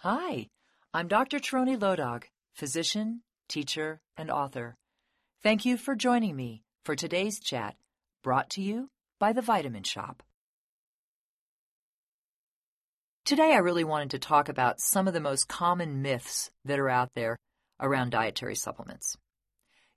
Hi, I'm Dr. Tieraona Low Dog, physician, teacher, and author. Thank you for joining me for today's chat, brought to you by The Vitamin Shoppe. Today, I really wanted to talk about some of the most common myths that are out there around dietary supplements.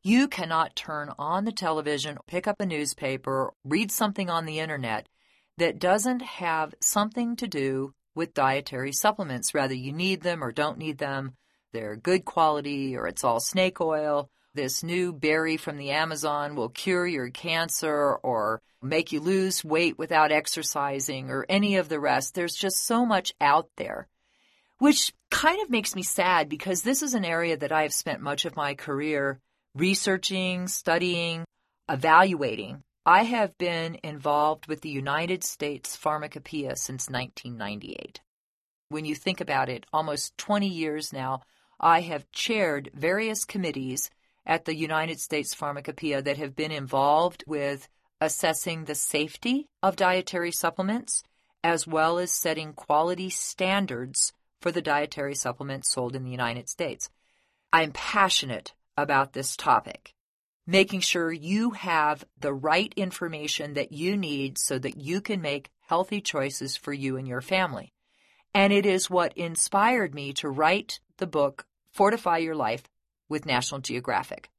You cannot turn on the television, pick up a newspaper, read something on the internet that doesn't have something to do with dietary supplements. whether you need them or don't need them. They're good quality or it's all snake oil. This new berry from the Amazon will cure your cancer or make you lose weight without exercising or any of the rest. There's just so much out there, which kind of makes me sad because this is an area that I have spent much of my career researching, studying, evaluating. I have been involved with the United States Pharmacopeia since 1998. When you think about it, almost 20 years now, I have chaired various committees at the United States Pharmacopeia that have been involved with assessing the safety of dietary supplements as well as setting quality standards for the dietary supplements sold in the United States. I'm passionate about this topic, making sure you have the right information that you need so that you can make healthy choices for you and your family. And it is what inspired me to write the book Fortify Your Life with National Geographic.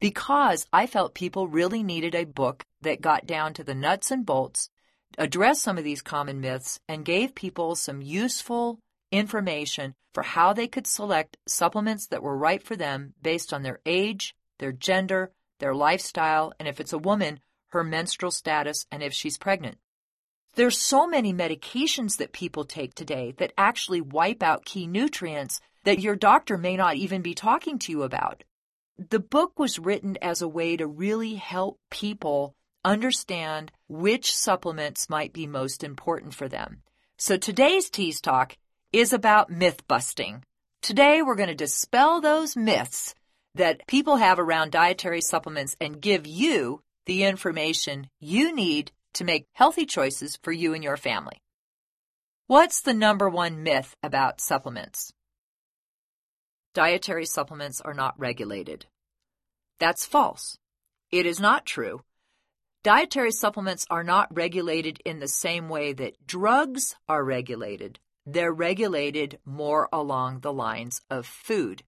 Because I felt people really needed a book that got down to the nuts and bolts, addressed some of these common myths, and gave people some useful information for how they could select supplements that were right for them based on their age, their gender, their lifestyle, and if it's a woman, her menstrual status, and if she's pregnant. There's so many medications that people take today that actually wipe out key nutrients that your doctor may not even be talking to you about. The book was written as a way to really help people understand which supplements might be most important for them. So today's Tease Talk is about myth busting. Today we're going to dispel those myths that people have around dietary supplements and give you the information you need to make healthy choices for you and your family. What's the number one myth about supplements? Dietary supplements are not regulated. That's false. It is not true. Dietary supplements are not regulated in the same way that drugs are regulated they're regulated more along the lines of food.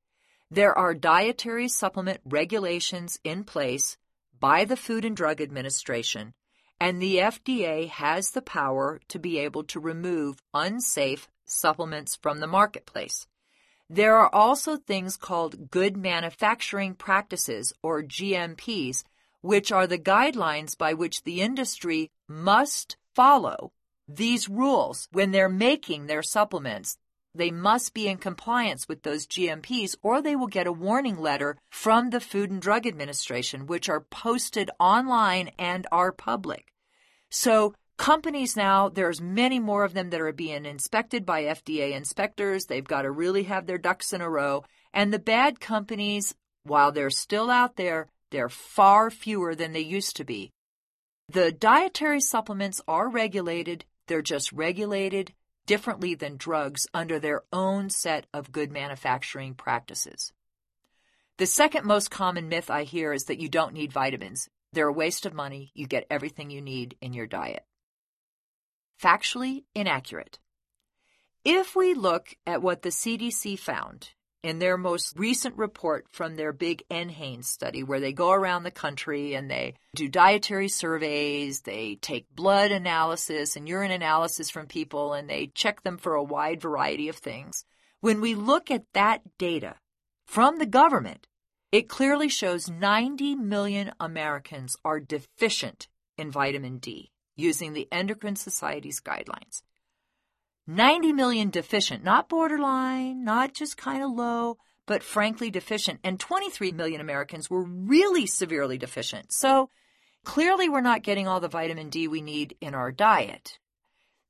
There are dietary supplement regulations in place by the Food and Drug Administration, and the FDA has the power to be able to remove unsafe supplements from the marketplace. There are also things called good manufacturing practices or GMPs, which are the guidelines by which the industry must follow these rules when they're making their supplements. They must be in compliance with those GMPs or they will get a warning letter from the Food and Drug Administration, which are posted online and are public. So companies now, there's many more of them that are being inspected by FDA inspectors. They've got to really have their ducks in a row. And the bad companies, while they're still out there, they're far fewer than they used to be. The dietary supplements are regulated they're just regulated differently than drugs under their own set of good manufacturing practices. The second most common myth I hear is that you don't need vitamins. They're a waste of money. You get everything you need in your diet. Factually inaccurate. If we look at what the CDC found in their most recent report from their big NHANES study, where they go around the country and they do dietary surveys, they take blood analysis and urine analysis from people, and they check them for a wide variety of things. When we look at that data from the government, it clearly shows 90 million Americans are deficient in vitamin D using the Endocrine Society's guidelines. 90 million deficient, not borderline, not just kind of low, but frankly deficient. And 23 million Americans were really severely deficient. So clearly we're not getting all the vitamin D we need in our diet.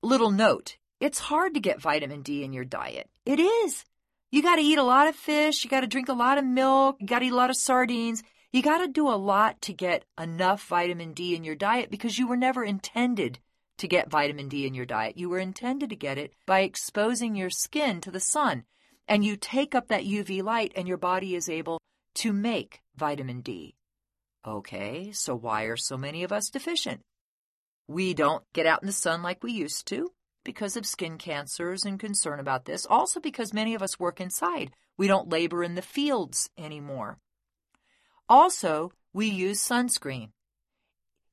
Little note, it's hard to get vitamin D in your diet. It is. You got to eat a lot of fish, you got to drink a lot of milk, you got to eat a lot of sardines. You got to do a lot to get enough vitamin D in your diet because you were never intended to get vitamin D in your diet. You were intended to get it by exposing your skin to the sun. And you take up that UV light, and your body is able to make vitamin D. Okay, so why are so many of us deficient? We don't get out in the sun like we used to because of skin cancers and concern about this. Also, because many of us work inside. We don't labor in the fields anymore. Also, we use sunscreen.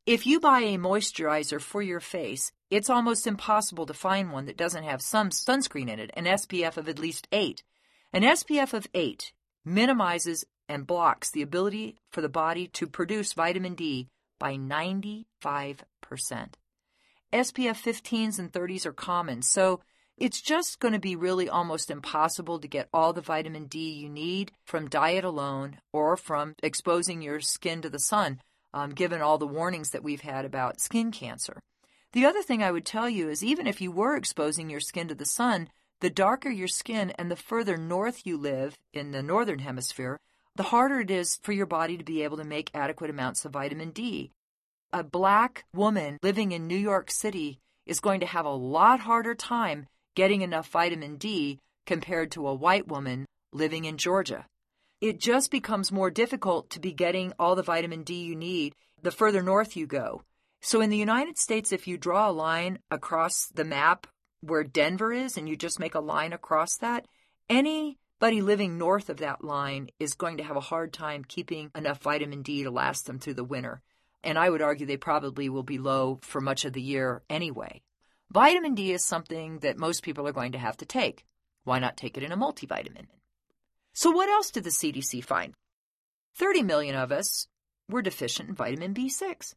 If you buy a moisturizer for your face, it's almost impossible to find one that doesn't have some sunscreen in it, an SPF of at least 8. An SPF of 8 minimizes and blocks the ability for the body to produce vitamin D by 95%. SPF 15s and 30s are common, so it's just going to be really almost impossible to get all the vitamin D you need from diet alone or from exposing your skin to the sun um, given all the warnings that we've had about skin cancer. The other thing I would tell you is even if you were exposing your skin to the sun, the darker your skin and the further north you live in the northern hemisphere, the harder it is for your body to be able to make adequate amounts of vitamin D. A black woman living in New York City is going to have a lot harder time getting enough vitamin D compared to a white woman living in Georgia it just becomes more difficult to be getting all the vitamin D you need the further north you go. So in the United States, if you draw a line across the map where Denver is and you just make a line across that, anybody living north of that line is going to have a hard time keeping enough vitamin D to last them through the winter. And I would argue they probably will be low for much of the year anyway. Vitamin D is something that most people are going to have to take. Why not take it in a multivitamin? So, what else did the CDC find? 30 million of us were deficient in vitamin B6.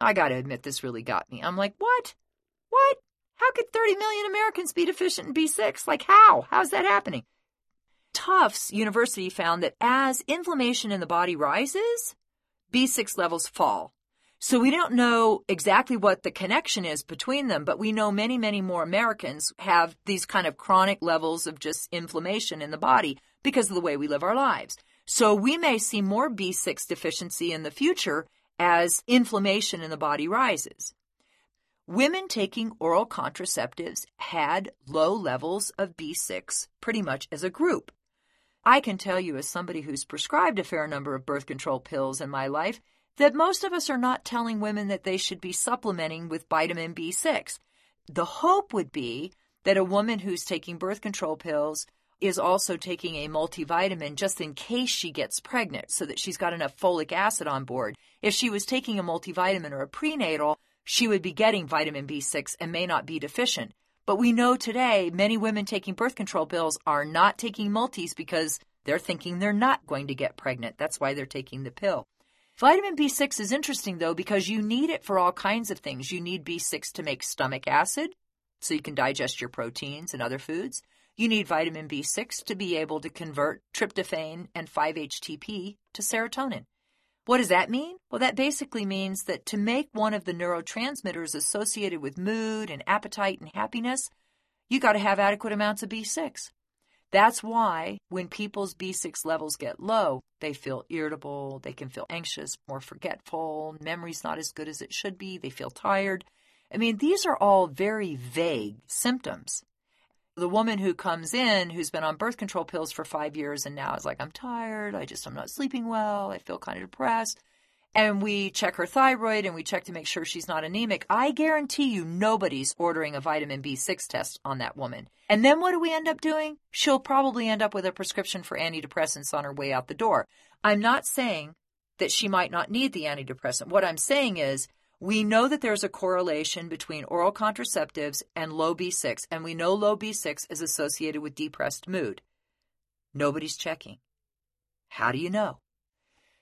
I got to admit, this really got me. I'm like, what? What? How could 30 million Americans be deficient in B6? Like, how? How's that happening? Tufts University found that as inflammation in the body rises, B6 levels fall. So we don't know exactly what the connection is between them, but we know many, many more Americans have these kind of chronic levels of just inflammation in the body because of the way we live our lives. So we may see more B6 deficiency in the future as inflammation in the body rises. Women taking oral contraceptives had low levels of B6 pretty much as a group. I can tell you, as somebody who's prescribed a fair number of birth control pills in my life, that most of us are not telling women that they should be supplementing with vitamin B6. The hope would be that a woman who's taking birth control pills is also taking a multivitamin just in case she gets pregnant so that she's got enough folic acid on board. If she was taking a multivitamin or a prenatal, she would be getting vitamin B6 and may not be deficient. But we know today many women taking birth control pills are not taking multis because they're thinking they're not going to get pregnant. That's why they're taking the pill. Vitamin B6 is interesting though because you need it for all kinds of things. You need B6 to make stomach acid so you can digest your proteins and other foods. You need vitamin B6 to be able to convert tryptophan and 5-HTP to serotonin. What does that mean? Well, that basically means that to make one of the neurotransmitters associated with mood and appetite and happiness, you got to have adequate amounts of B6. That's why when people's B6 levels get low, they feel irritable, they can feel anxious, more forgetful, memory's not as good as it should be, they feel tired. I mean, these are all very vague symptoms. The woman who comes in who's been on birth control pills for five years and now is like, I'm tired, I just, I'm not sleeping well, I feel kind of depressed and we check her thyroid and we check to make sure she's not anemic, I guarantee you nobody's ordering a vitamin B6 test on that woman. And then what do we end up doing? She'll probably end up with a prescription for antidepressants on her way out the door. I'm not saying that she might not need the antidepressant. What I'm saying is we know that there's a correlation between oral contraceptives and low B6, and we know low B6 is associated with depressed mood. Nobody's checking. How do you know?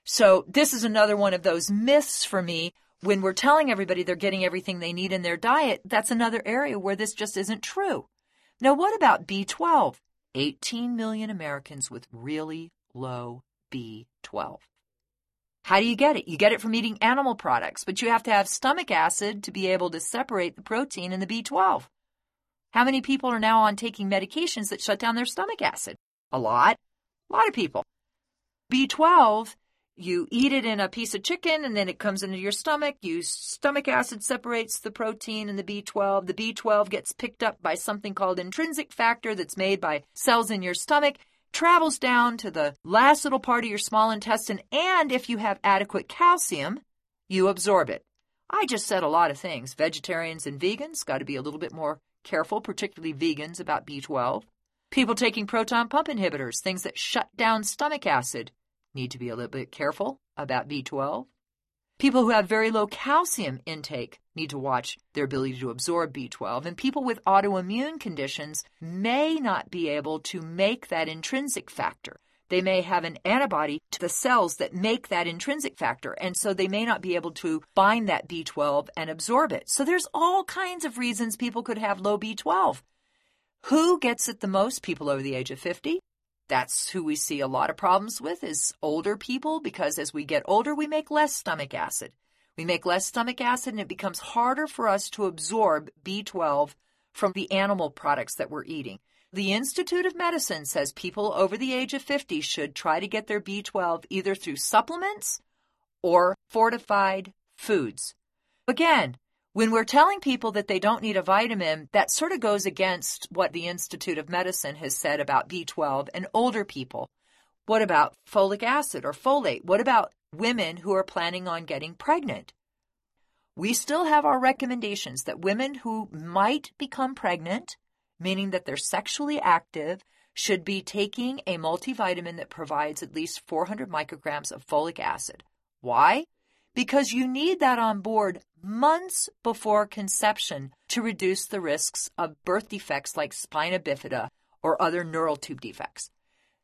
So this is another one of those myths for me. When we're telling everybody they're getting everything they need in their diet, that's another area where this just isn't true. Now, what about B12? 18 million Americans with really low B12. How do you get it? You get it from eating animal products, but you have to have stomach acid to be able to separate the protein and the B12. How many people are now on taking medications that shut down their stomach acid? A lot. A lot of people. B12 You eat it in a piece of chicken and then it comes into your stomach. You stomach acid separates the protein and the B12. The B12 gets picked up by something called intrinsic factor that's made by cells in your stomach, travels down to the last little part of your small intestine, and if you have adequate calcium, you absorb it. I just said a lot of things. Vegetarians and vegans got to be a little bit more careful, particularly vegans, about B12. People taking proton pump inhibitors, things that shut down stomach acid, need to be a little bit careful about B12. People who have very low calcium intake need to watch their ability to absorb B12. And people with autoimmune conditions may not be able to make that intrinsic factor. They may have an antibody to the cells that make that intrinsic factor. And so they may not be able to bind that B12 and absorb it. So there's all kinds of reasons people could have low B12. Who gets it the most? People over the age of 50, that's who we see a lot of problems with is older people because as we get older, we make less stomach acid. We make less stomach acid and it becomes harder for us to absorb B12 from the animal products that we're eating. The Institute of Medicine says people over the age of 50 should try to get their B12 either through supplements or fortified foods. Again, when we're telling people that they don't need a vitamin, that sort of goes against what the Institute of Medicine has said about B12 and older people. What about folic acid or folate? What about women who are planning on getting pregnant? We still have our recommendations that women who might become pregnant, meaning that they're sexually active, should be taking a multivitamin that provides at least 400 micrograms of folic acid. Why? Because you need that on board months before conception to reduce the risks of birth defects like spina bifida or other neural tube defects.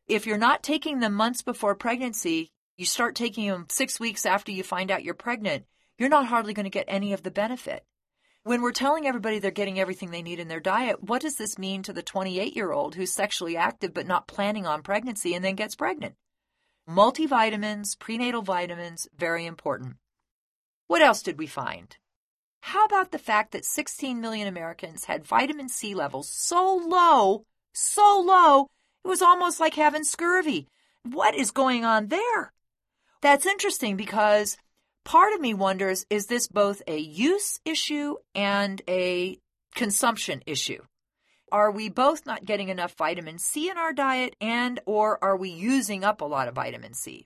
If you're not taking them months before pregnancy, you start taking them six weeks after you find out you're pregnant, you're not hardly going to get any of the benefit. When we're telling everybody they're getting everything they need in their diet, what does this mean to the 28 year old who's sexually active but not planning on pregnancy and then gets pregnant? Multivitamins, prenatal vitamins, very important. What else did we find? How about the fact that 16 million Americans had vitamin C levels so low, so low, it was almost like having scurvy? What is going on there? That's interesting because part of me wonders is this both a use issue and a consumption issue? Are we both not getting enough vitamin C in our diet and or are we using up a lot of vitamin C?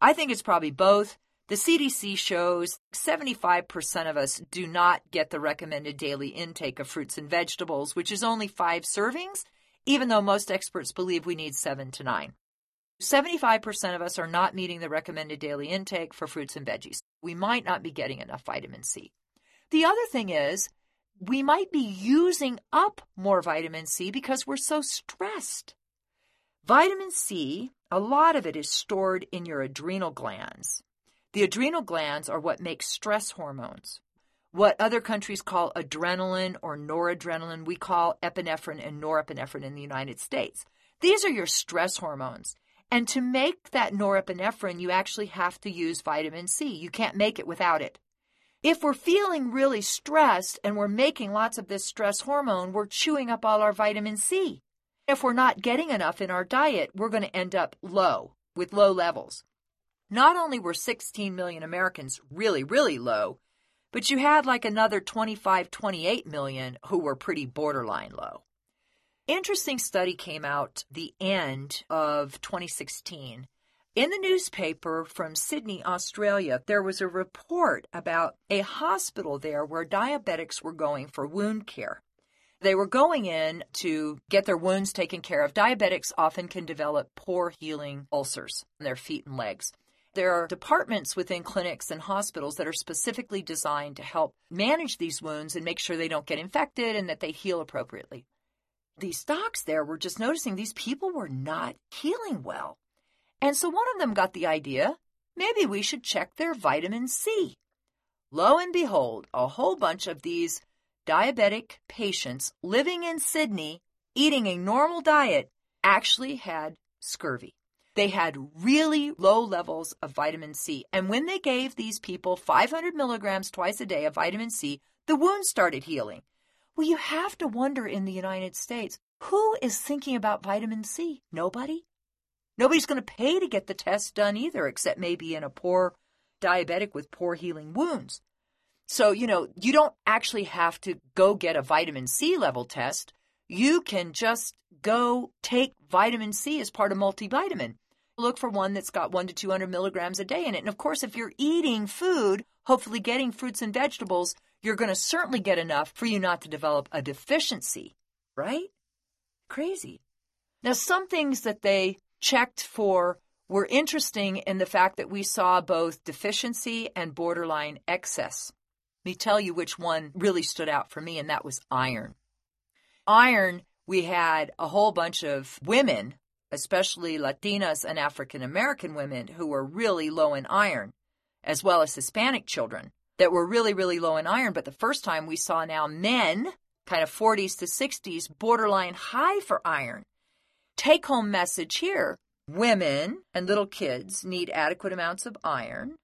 I think it's probably both. The CDC shows 75% of us do not get the recommended daily intake of fruits and vegetables, which is only five servings, even though most experts believe we need seven to nine. 75% of us are not meeting the recommended daily intake for fruits and veggies. We might not be getting enough vitamin C. The other thing is, we might be using up more vitamin C because we're so stressed. Vitamin C, a lot of it is stored in your adrenal glands. The adrenal glands are what make stress hormones. What other countries call adrenaline or noradrenaline, we call epinephrine and norepinephrine in the United States. These are your stress hormones. And to make that norepinephrine, you actually have to use vitamin C. You can't make it without it. If we're feeling really stressed and we're making lots of this stress hormone, we're chewing up all our vitamin C. If we're not getting enough in our diet, we're going to end up low with low levels. Not only were 16 million Americans really, really low, but you had like another 25, 28 million who were pretty borderline low. Interesting study came out the end of 2016. In the newspaper from Sydney, Australia, there was a report about a hospital there where diabetics were going for wound care. They were going in to get their wounds taken care of. Diabetics often can develop poor healing ulcers in their feet and legs. There are departments within clinics and hospitals that are specifically designed to help manage these wounds and make sure they don't get infected and that they heal appropriately. These docs there were just noticing these people were not healing well. And so one of them got the idea maybe we should check their vitamin C. Lo and behold, a whole bunch of these diabetic patients living in Sydney, eating a normal diet, actually had scurvy. They had really low levels of vitamin C. And when they gave these people 500 milligrams twice a day of vitamin C, the wounds started healing. Well, you have to wonder in the United States who is thinking about vitamin C? Nobody? Nobody's going to pay to get the test done either, except maybe in a poor diabetic with poor healing wounds. So, you know, you don't actually have to go get a vitamin C level test. You can just go take vitamin C as part of multivitamin. Look for one that's got one to 200 milligrams a day in it. And of course, if you're eating food, hopefully getting fruits and vegetables, you're going to certainly get enough for you not to develop a deficiency, right? Crazy. Now, some things that they checked for were interesting in the fact that we saw both deficiency and borderline excess. Let me tell you which one really stood out for me, and that was iron. Iron, we had a whole bunch of women, especially Latinas and African American women, who were really low in iron, as well as Hispanic children that were really, really low in iron. But the first time we saw now men, kind of 40s to 60s, borderline high for iron. Take home message here women and little kids need adequate amounts of iron.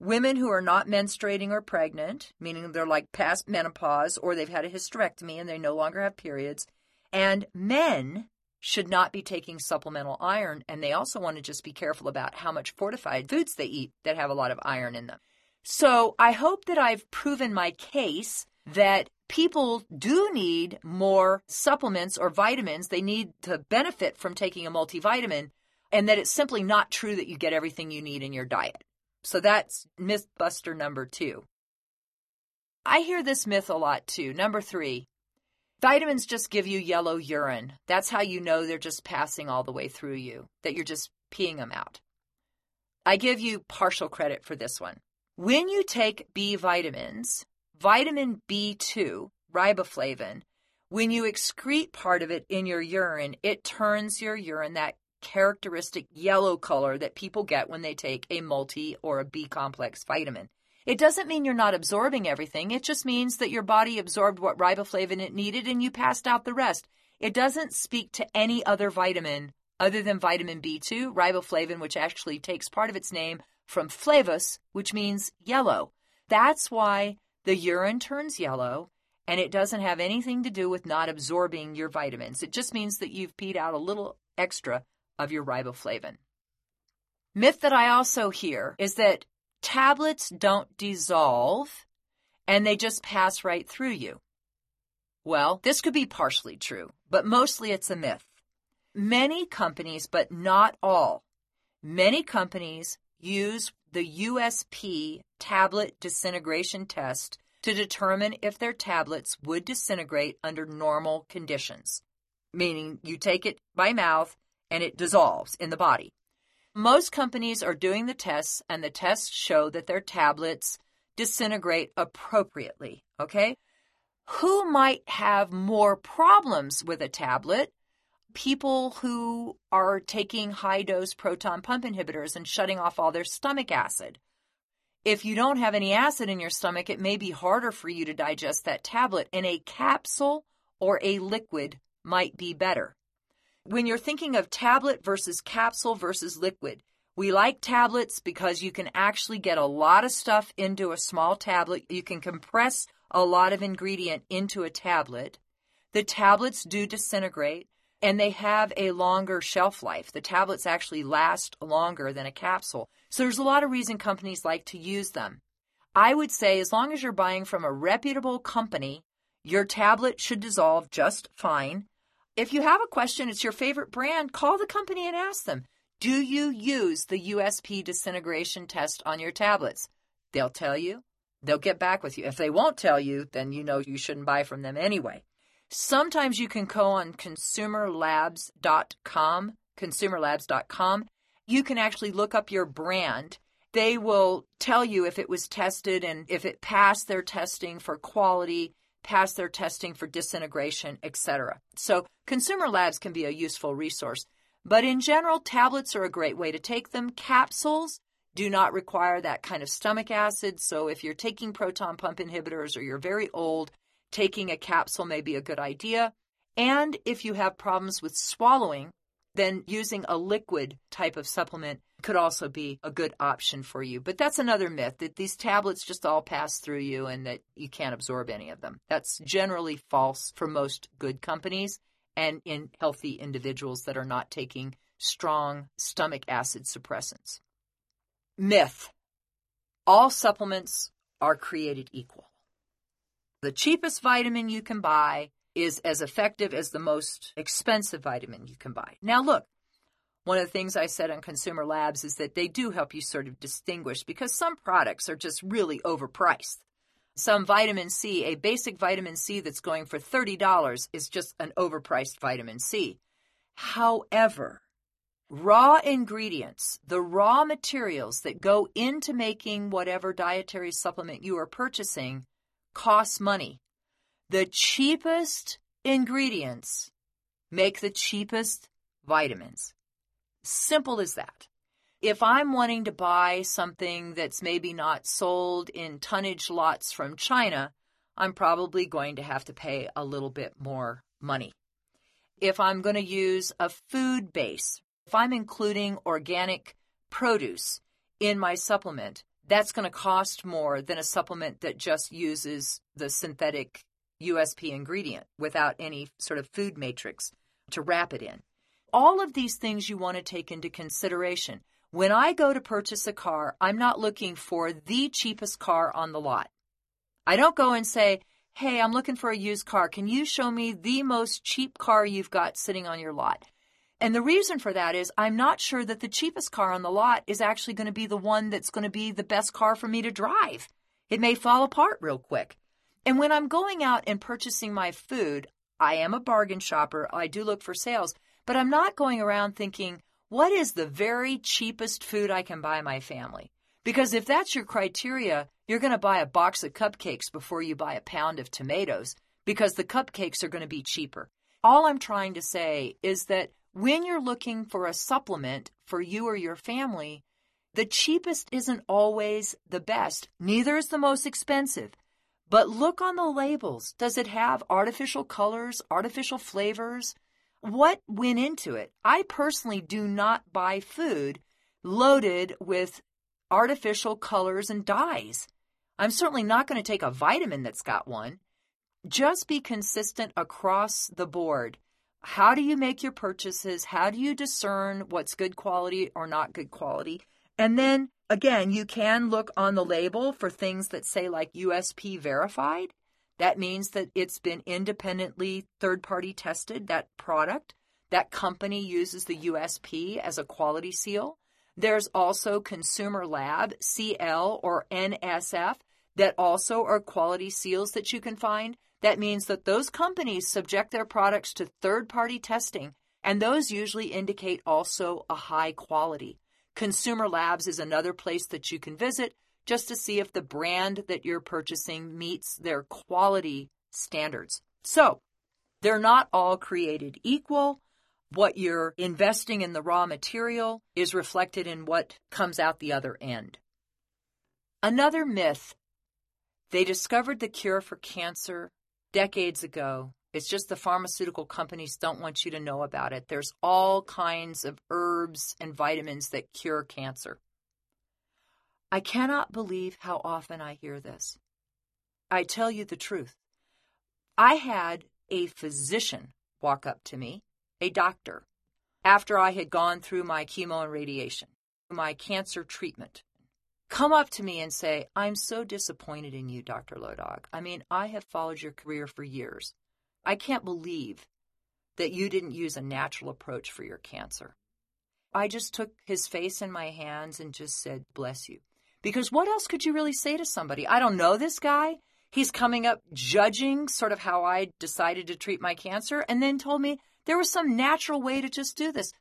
Women who are not menstruating or pregnant, meaning they're like past menopause or they've had a hysterectomy and they no longer have periods, and men should not be taking supplemental iron. And they also want to just be careful about how much fortified foods they eat that have a lot of iron in them. So I hope that I've proven my case that people do need more supplements or vitamins. They need to benefit from taking a multivitamin, and that it's simply not true that you get everything you need in your diet. So that's mythbuster number two. I hear this myth a lot too. Number three, vitamins just give you yellow urine. That's how you know they're just passing all the way through you, that you're just peeing them out. I give you partial credit for this one. When you take B vitamins, vitamin B2, riboflavin, when you excrete part of it in your urine, it turns your urine that characteristic yellow color that people get when they take a multi or a B complex vitamin. It doesn't mean you're not absorbing everything. It just means that your body absorbed what riboflavin it needed and you passed out the rest. It doesn't speak to any other vitamin other than vitamin B2, riboflavin, which actually takes part of its name from flavus, which means yellow. That's why the urine turns yellow, and it doesn't have anything to do with not absorbing your vitamins. It just means that you've peed out a little extra of your riboflavin. Myth that I also hear is that tablets don't dissolve and they just pass right through you. Well, this could be partially true, but mostly it's a myth. Many companies, but not all, many companies use the USP tablet disintegration test to determine if their tablets would disintegrate under normal conditions, meaning you take it by mouth and it dissolves in the body. Most companies are doing the tests, and the tests show that their tablets disintegrate appropriately. Okay? Who might have more problems with a tablet people who are taking high dose proton pump inhibitors and shutting off all their stomach acid. If you don't have any acid in your stomach, it may be harder for you to digest that tablet, and a capsule or a liquid might be better. When you're thinking of tablet versus capsule versus liquid, we like tablets because you can actually get a lot of stuff into a small tablet. You can compress a lot of ingredient into a tablet. The tablets do disintegrate and they have a longer shelf life. The tablets actually last longer than a capsule. So there's a lot of reason companies like to use them. I would say as long as you're buying from a reputable company, your tablet should dissolve just fine. If you have a question, it's your favorite brand, call the company and ask them, do you use the USP disintegration test on your tablets? They'll tell you. They'll get back with you. If they won't tell you, then you know you shouldn't buy from them anyway. Sometimes you can go on consumerlabs.com, consumerlabs.com. You can actually look up your brand. They will tell you if it was tested and if it passed their testing for quality, passed their testing for disintegration, etc. So, Consumer Labs can be a useful resource. But in general, tablets are a great way to take them. Capsules do not require that kind of stomach acid. So, if you're taking proton pump inhibitors or you're very old, taking a capsule may be a good idea. And if you have problems with swallowing, then using a liquid type of supplement could also be a good option for you. But that's another myth that these tablets just all pass through you and that you can't absorb any of them. That's generally false for most good companies. and in healthy individuals that are not taking strong stomach acid suppressants. Myth. All supplements are created equal. The cheapest vitamin you can buy is as effective as the most expensive vitamin you can buy. Now, look, one of the things I said on Consumer Labs is that they do help you sort of distinguish because some products are just really overpriced. Some vitamin C, a basic vitamin C that's going for $30 is just an overpriced vitamin C. However, raw ingredients, the raw materials that go into making whatever dietary supplement you are purchasing, cost money. The cheapest ingredients make the cheapest vitamins. Simple as that. If I'm wanting to buy something that's maybe not sold in tonnage lots from China, I'm probably going to have to pay a little bit more money. If I'm going to use a food base, if I'm including organic produce in my supplement, that's going to cost more than a supplement that just uses the synthetic USP ingredient without any sort of food matrix to wrap it in all of these things you want to take into consideration. When I go to purchase a car, I'm not looking for the cheapest car on the lot. I don't go and say, Hey, I'm looking for a used car. Can you show me the most cheap car you've got sitting on your lot? And the reason for that is I'm not sure that the cheapest car on the lot is actually going to be the one that's going to be the best car for me to drive. It may fall apart real quick. And when I'm going out and purchasing my food, I am a bargain shopper. I do look for sales. But I'm not going around thinking, what is the very cheapest food I can buy my family? Because if that's your criteria, you're going to buy a box of cupcakes before you buy a pound of tomatoes because the cupcakes are going to be cheaper. All I'm trying to say is that when you're looking for a supplement for you or your family, the cheapest isn't always the best. Neither is the most expensive. But look on the labels. Does it have artificial colors, artificial flavors? What went into it. I personally do not buy food loaded with artificial colors and dyes. I'm certainly not going to take a vitamin that's got one. Just be consistent across the board. How do you make your purchases? How do you discern what's good quality or not good quality? And then again, you can look on the label for things that say like USP verified. That means that it's been independently third party tested, that product. That company uses the USP as a quality seal. There's also Consumer Lab, CL or NSF, that also are quality seals that you can find. That means that those companies subject their products to third party testing, and those usually indicate also a high quality. Consumer Labs is another place that you can visit just to see if the brand that you're purchasing meets their quality standards. So, they're not all created equal. What you're investing in the raw material is reflected in what comes out the other end. Another myth they discovered the cure for cancer decades ago. It's just the pharmaceutical companies don't want you to know about it. There's all kinds of herbs and vitamins that cure cancer. I cannot believe how often I hear this. I tell you the truth. I had a physician walk up to me, a doctor, after I had gone through my chemo and radiation, my cancer treatment, come up to me and say, I'm so disappointed in you, Dr. Low Dog. I mean, I have followed your career for years. I can't believe that you didn't use a natural approach for your cancer. I just took his face in my hands and just said, Bless you. Because what else could you really say to somebody? I don't know this guy. He's coming up judging sort of how I decided to treat my cancer and then told me there was some natural way to just do this.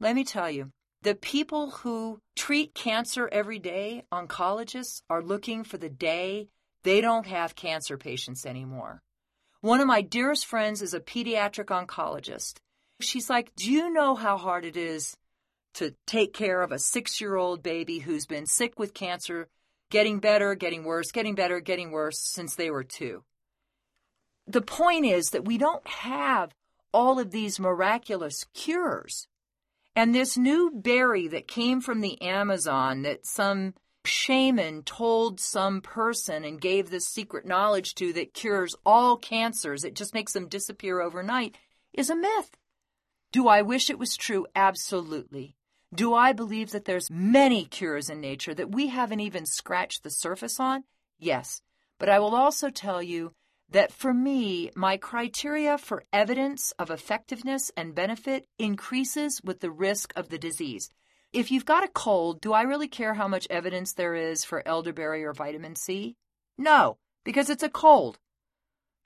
Let me tell you, the people who treat cancer every day, oncologists, are looking for the day they don't have cancer patients anymore. One of my dearest friends is a pediatric oncologist. She's like, Do you know how hard it is to take care of a six year old baby who's been sick with cancer, getting better, getting worse, getting better, getting worse since they were two. The point is that we don't have all of these miraculous cures. And this new berry that came from the Amazon that some shaman told some person and gave this secret knowledge to that cures all cancers, it just makes them disappear overnight, is a myth. Do I wish it was true? Absolutely. Do I believe that there's many cures in nature that we haven't even scratched the surface on? Yes. But I will also tell you that for me, my criteria for evidence of effectiveness and benefit increases with the risk of the disease. If you've got a cold, do I really care how much evidence there is for elderberry or vitamin C? No, because it's a cold.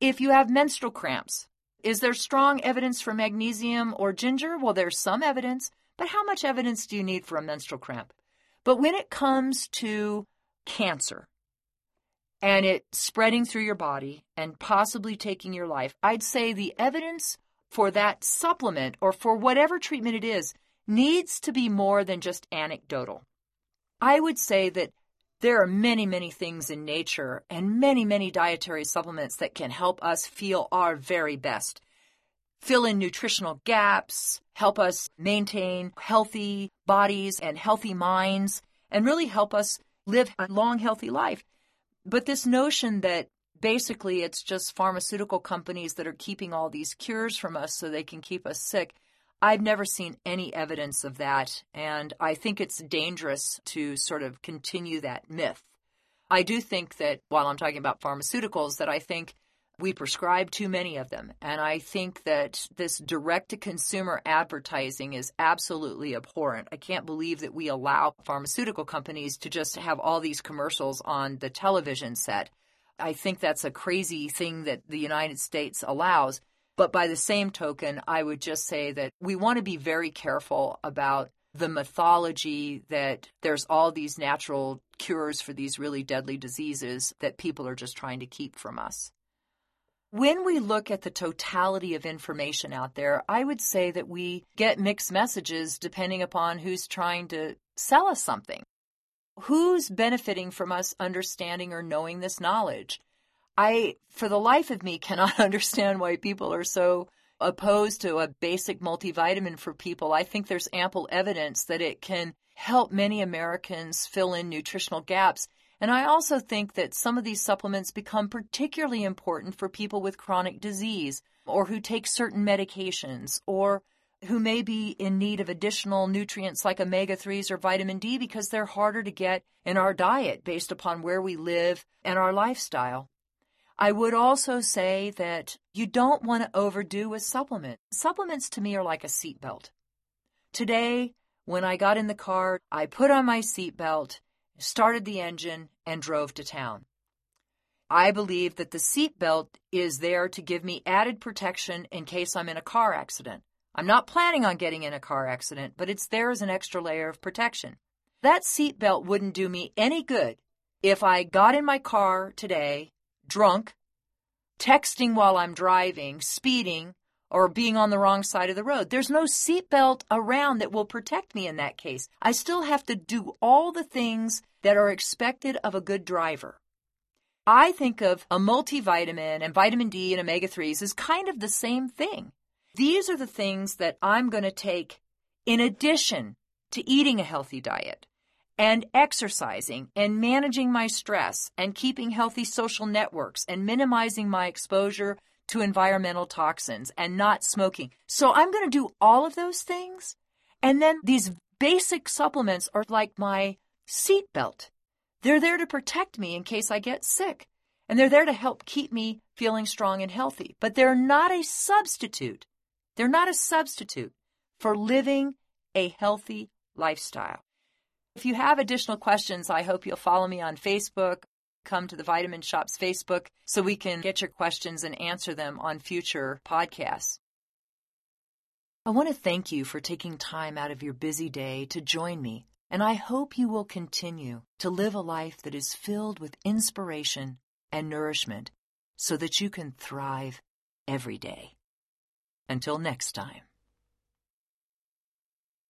If you have menstrual cramps, is there strong evidence for magnesium or ginger? Well, there's some evidence, but how much evidence do you need for a menstrual cramp? But when it comes to cancer, and it spreading through your body and possibly taking your life, I'd say the evidence for that supplement or for whatever treatment it is needs to be more than just anecdotal. I would say that there are many, many things in nature and many, many dietary supplements that can help us feel our very best. Fill in nutritional gaps, help us maintain healthy bodies and healthy minds, and really help us live a long, healthy life. But this notion that basically it's just pharmaceutical companies that are keeping all these cures from us so they can keep us sick. I've never seen any evidence of that, and I think it's dangerous to sort of continue that myth. I do think that while I'm talking about pharmaceuticals, that I think we prescribe too many of them. And I think that this direct to consumer advertising is absolutely abhorrent. I can't believe that we allow pharmaceutical companies to just have all these commercials on the television set. I think that's a crazy thing that the United States allows. But by the same token, I would just say that we want to be very careful about the mythology that there's all these natural cures for these really deadly diseases that people are just trying to keep from us. When we look at the totality of information out there, I would say that we get mixed messages depending upon who's trying to sell us something. Who's benefiting from us understanding or knowing this knowledge? I, for the life of me, cannot understand why people are so opposed to a basic multivitamin for people. I think there's ample evidence that it can help many Americans fill in nutritional gaps and I also think that some of these supplements become particularly important for people with chronic disease or who take certain medications or who may be in need of additional nutrients like omega 3s or vitamin D because they're harder to get in our diet based upon where we live and our lifestyle. I would also say that you don't want to overdo a supplement. Supplements to me are like a seatbelt. Today, when I got in the car, I put on my seatbelt started the engine, and drove to town. I believe that the seatbelt is there to give me added protection in case I'm in a car accident. I'm not planning on getting in a car accident, but it's there as an extra layer of protection. That seatbelt wouldn't do me any good if I got in my car today, drunk, texting while I'm driving, speeding, or being on the wrong side of the road. There's no seatbelt around that will protect me in that case. I still have to do all the things that are expected of a good driver. I think of a multivitamin and vitamin D and omega 3s as kind of the same thing. These are the things that I'm going to take in addition to eating a healthy diet and exercising and managing my stress and keeping healthy social networks and minimizing my exposure to environmental toxins and not smoking. So I'm going to do all of those things. And then these basic supplements are like my seatbelt. They're there to protect me in case I get sick. And they're there to help keep me feeling strong and healthy. But they're not a substitute. They're not a substitute for living a healthy lifestyle. If you have additional questions, I hope you'll follow me on Facebook come to the Vitamin Shoppe's Facebook so we can get your questions and answer them on future podcasts. I want to thank you for taking time out of your busy day to join me, and I hope you will continue to live a life that is filled with inspiration and nourishment so that you can thrive every day. Until next time.